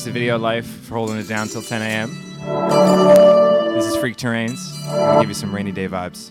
thanks to Video Life for holding it down till 10 a.m. This is Freak Terrains. Gonna give you some rainy day vibes.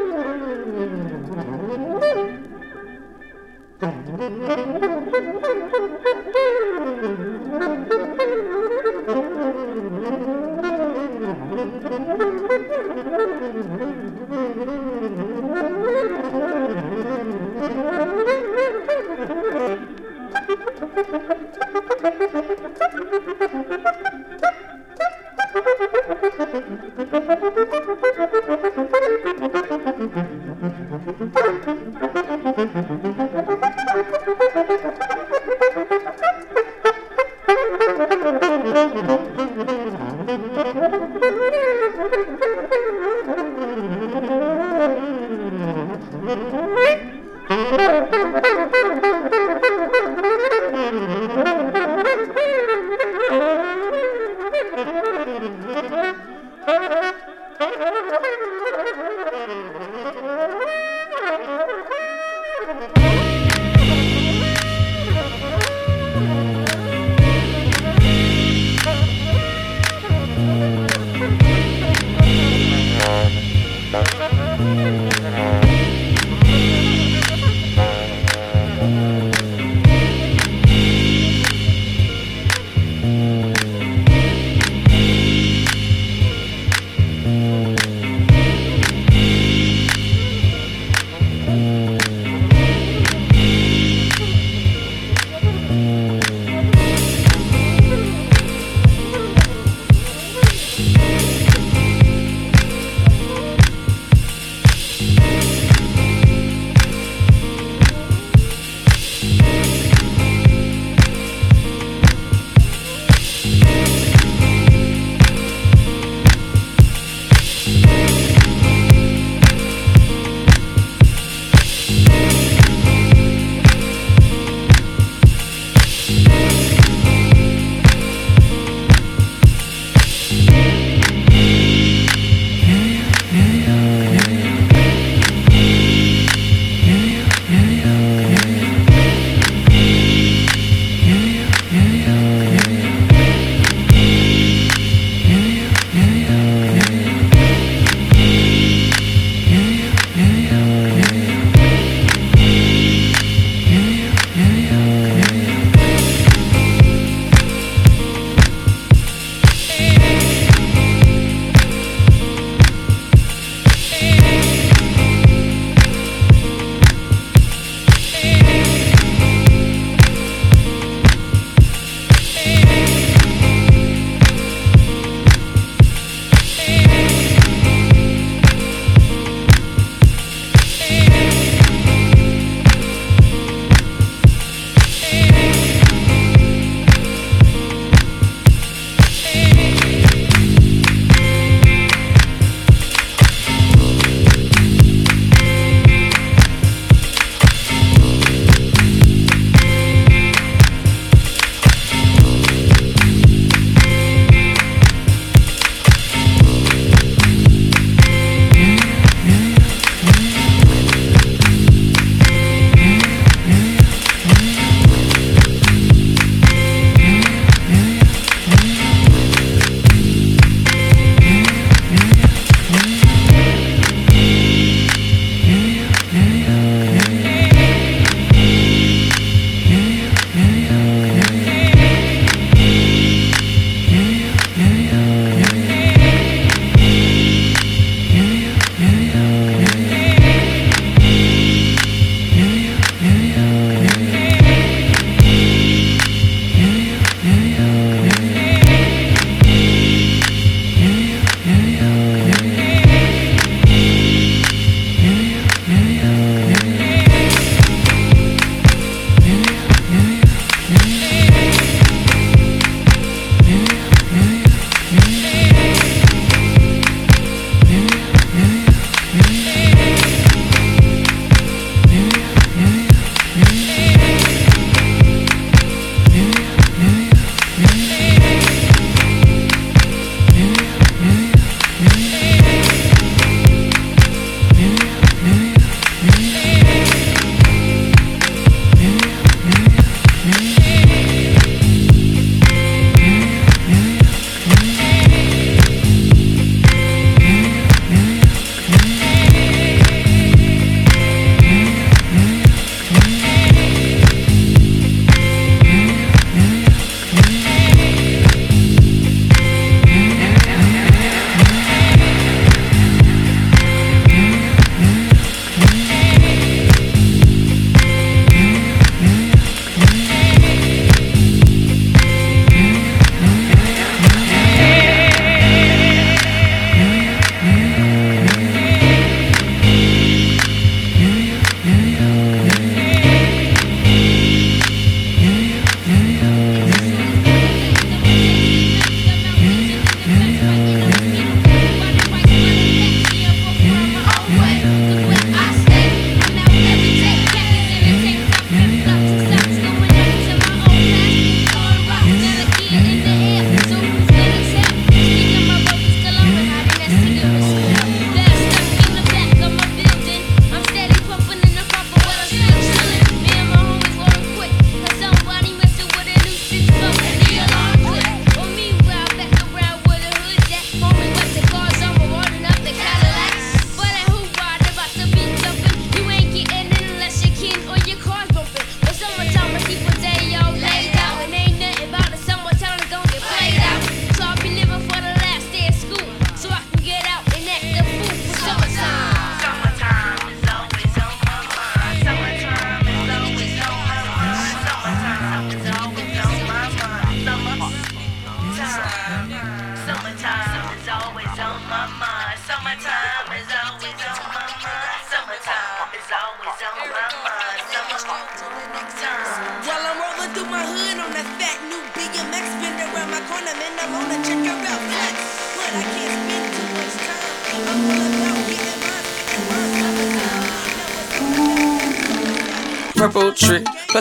Thank you.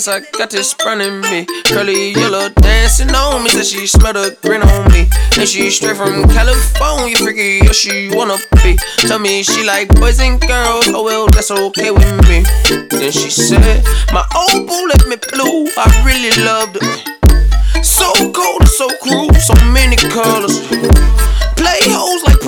Plus I got this in me. Curly yellow dancing on me. Said she smell the grin on me. And she straight from California. Freaky, yeah, she wanna be. Tell me she like boys and girls. Oh well, that's okay with me. Then she said, My old boo left me blue. I really loved her. So cold and so cruel. So many colors. Play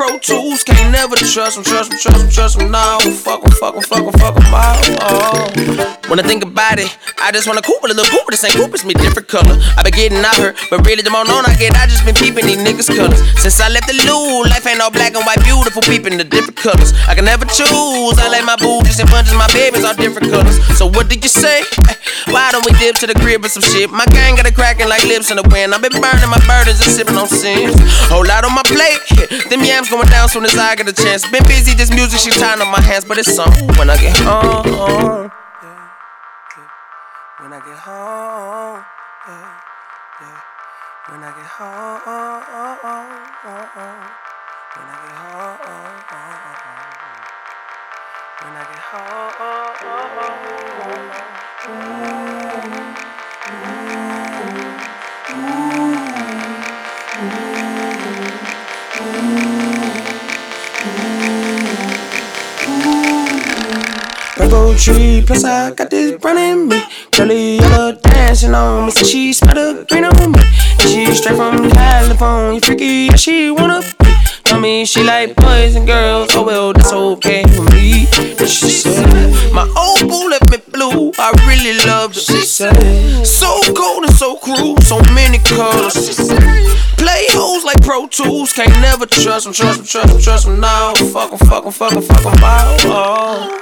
Pro Tools, can't never trust them, trust them, trust them, trust them. No, fuck them, fuck them, fuck them, fuck them all. Oh. When I think about it, I just wanna coop a little coop, the same coop as me, different color. I been getting out her, but really the more known I get, I just been peeping these niggas' colors. Since I left the loo, life ain't all black and white, beautiful, peeping the different colors. I can never choose, I like my boobies and bunches, my babies all different colors. So what did you say? Why don't we dip to the crib with some shit? My gang got it cracking like lips in the wind. I've been burning my burdens and sipping on sins. Whole lot on my plate. Them yams going down soon as I get a chance. Been busy, this music she tying up my hands, but it's on when I get home. When I get home. When I get home, when I get home, when I get Rainbow tree, plus I got this brown in me. Curly yellow dancing on me, so she the green on me. And she straight from California, freaky, yeah, she wanna be. Tell me she like boys and girls, oh well, that's okay for me. And she said, My old boo left me blue, I really loved her. She said, So cold and so cruel, so many colors. Play hoes like Pro Tools, can't never trust them, trust them, trust them, trust them. Now, fuck them, fuck them, fuck them, fuck them, oh.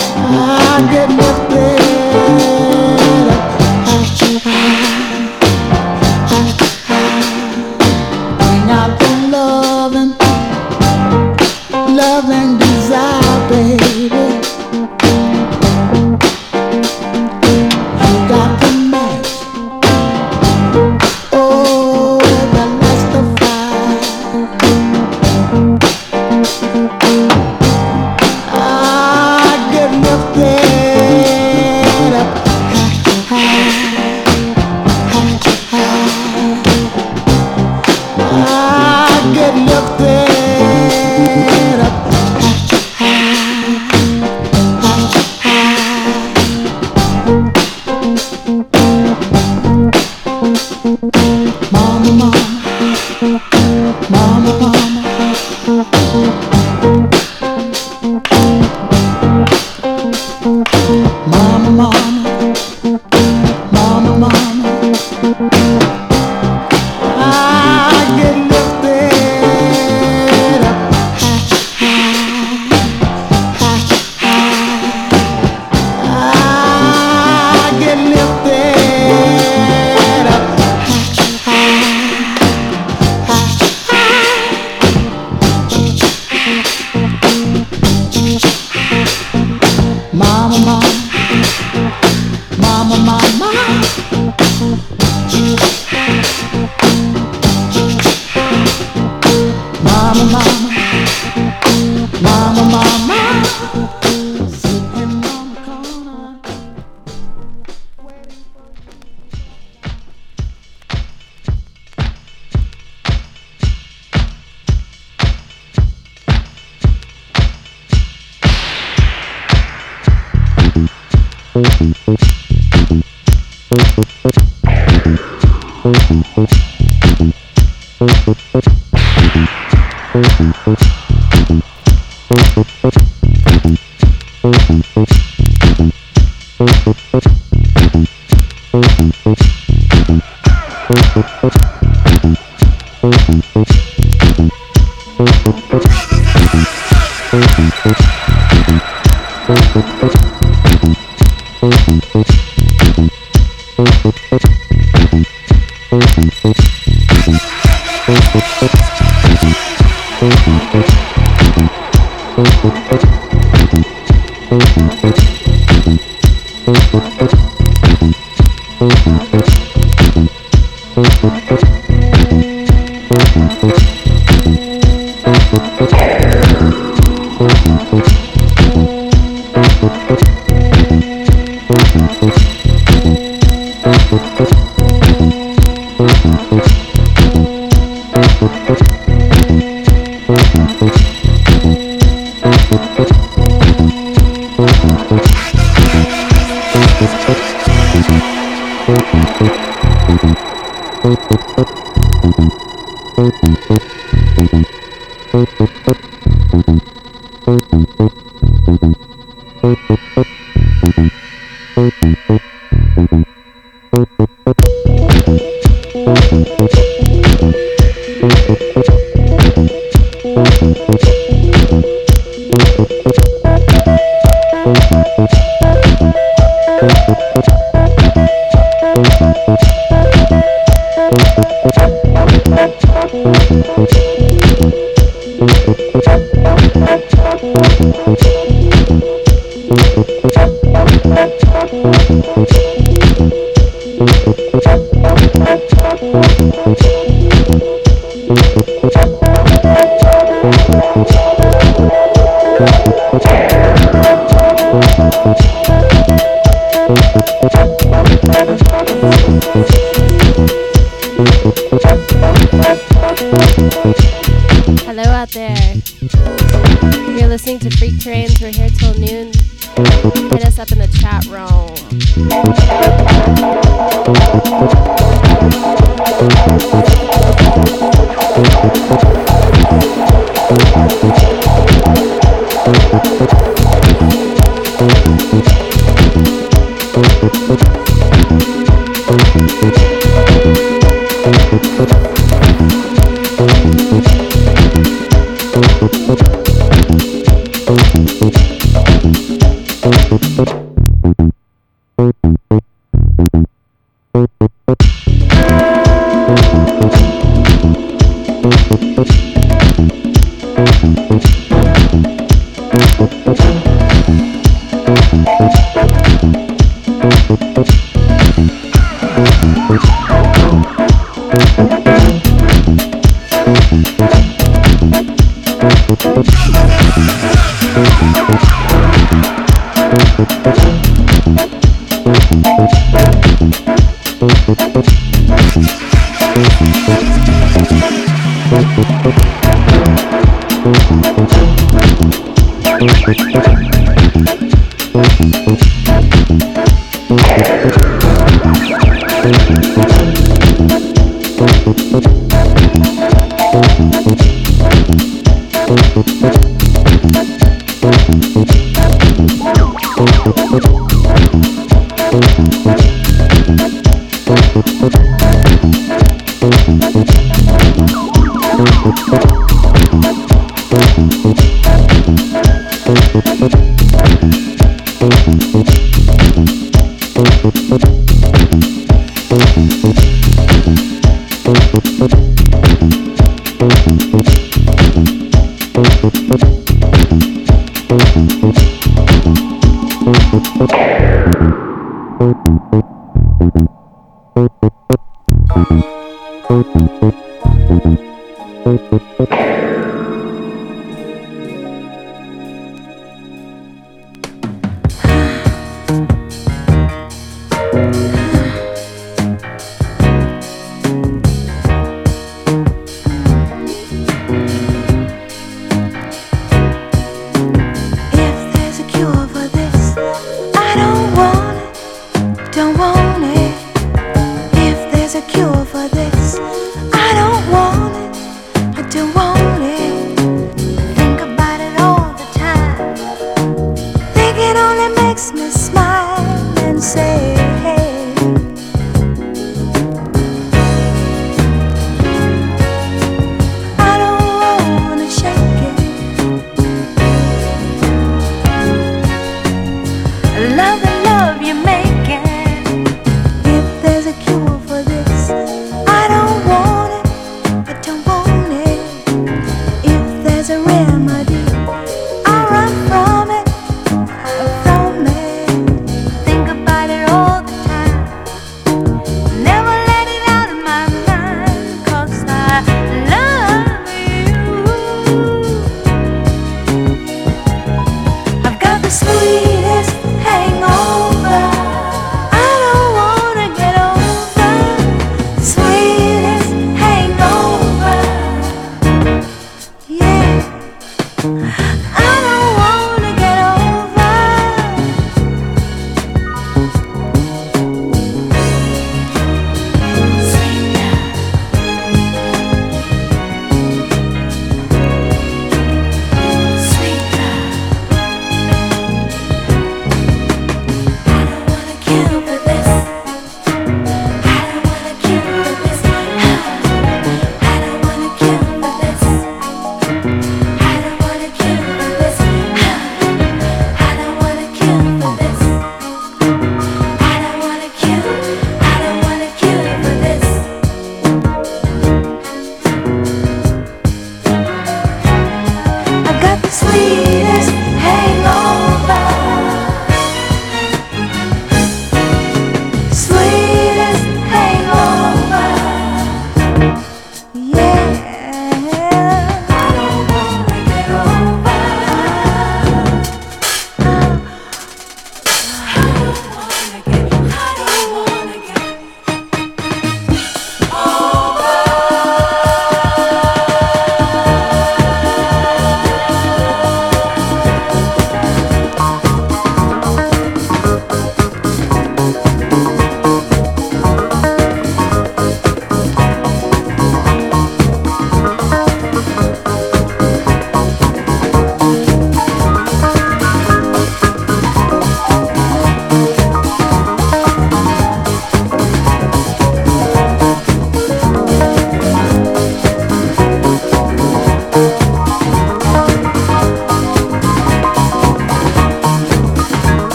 Thank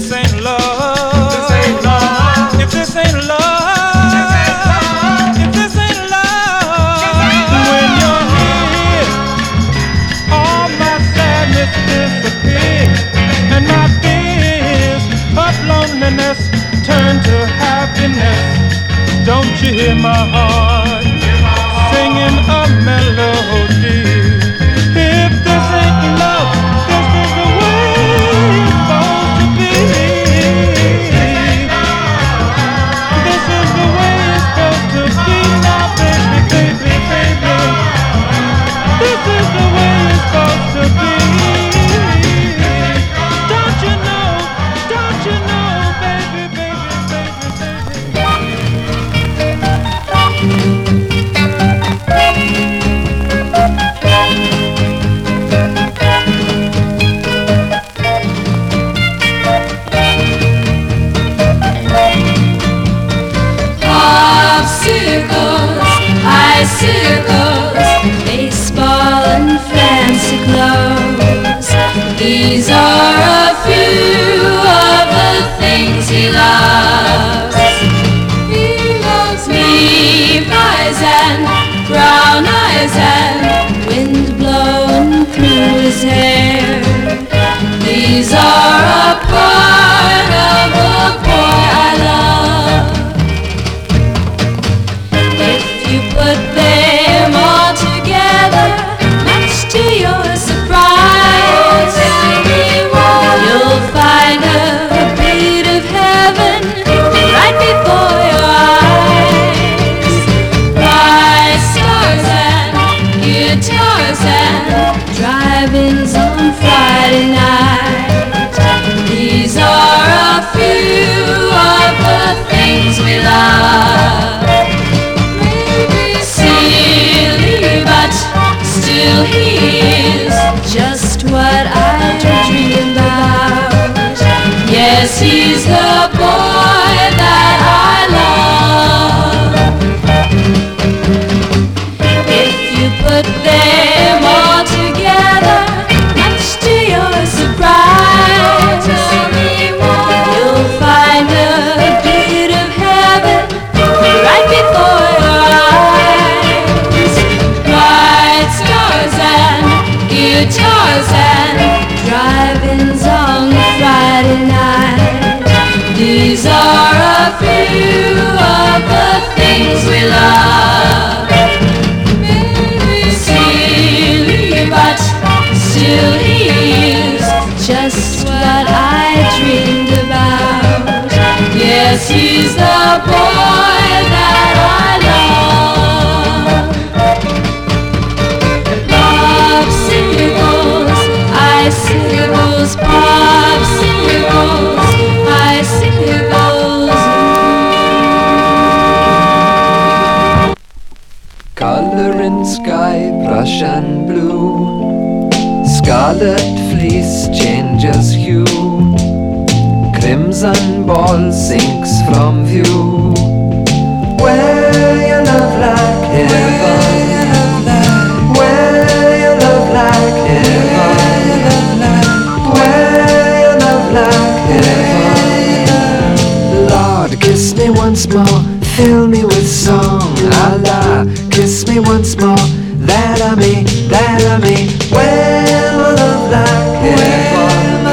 this ain't love. his hair. These are a part of a Maybe silly, but still he is just what I about. Yes, he's the boy that I love. If you put there. few the things we love. But still is just what I dreamed about. Yes, he's the boy that I love. Love singles, I sing ocean blue. Scarlet fleece changes hue. Crimson ball sinks from view. Wear your love like heaven. Love like heaven. Love like heaven. Lord, kiss me once more, fill me with song. Allah, me once more, that I may, that I may. Wear my love like heaven.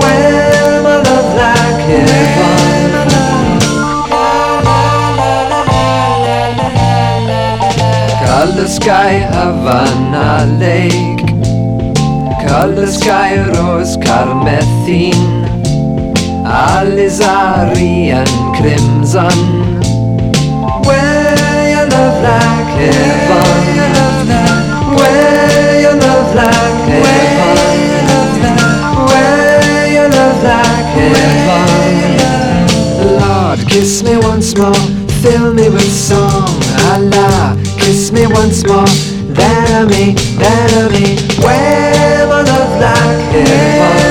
Wear my love like heaven. Color sky, Havana Lake. Color sky, rose carmethine. Alizarin crimson. Kiss me once more, fill me with song. Allah, kiss me once more. Wear my love like heaven.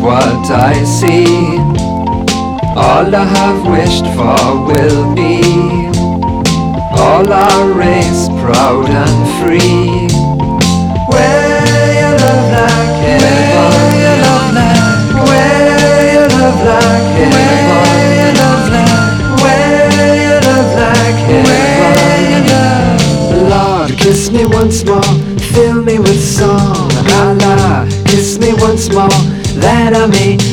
What I see. All I have wished for will be. All our race proud and free. Wear your love like heaven. Wear your love heaven. Wear your love heaven. Lord, kiss me once more, fill me with song. Allah, kiss me once more, that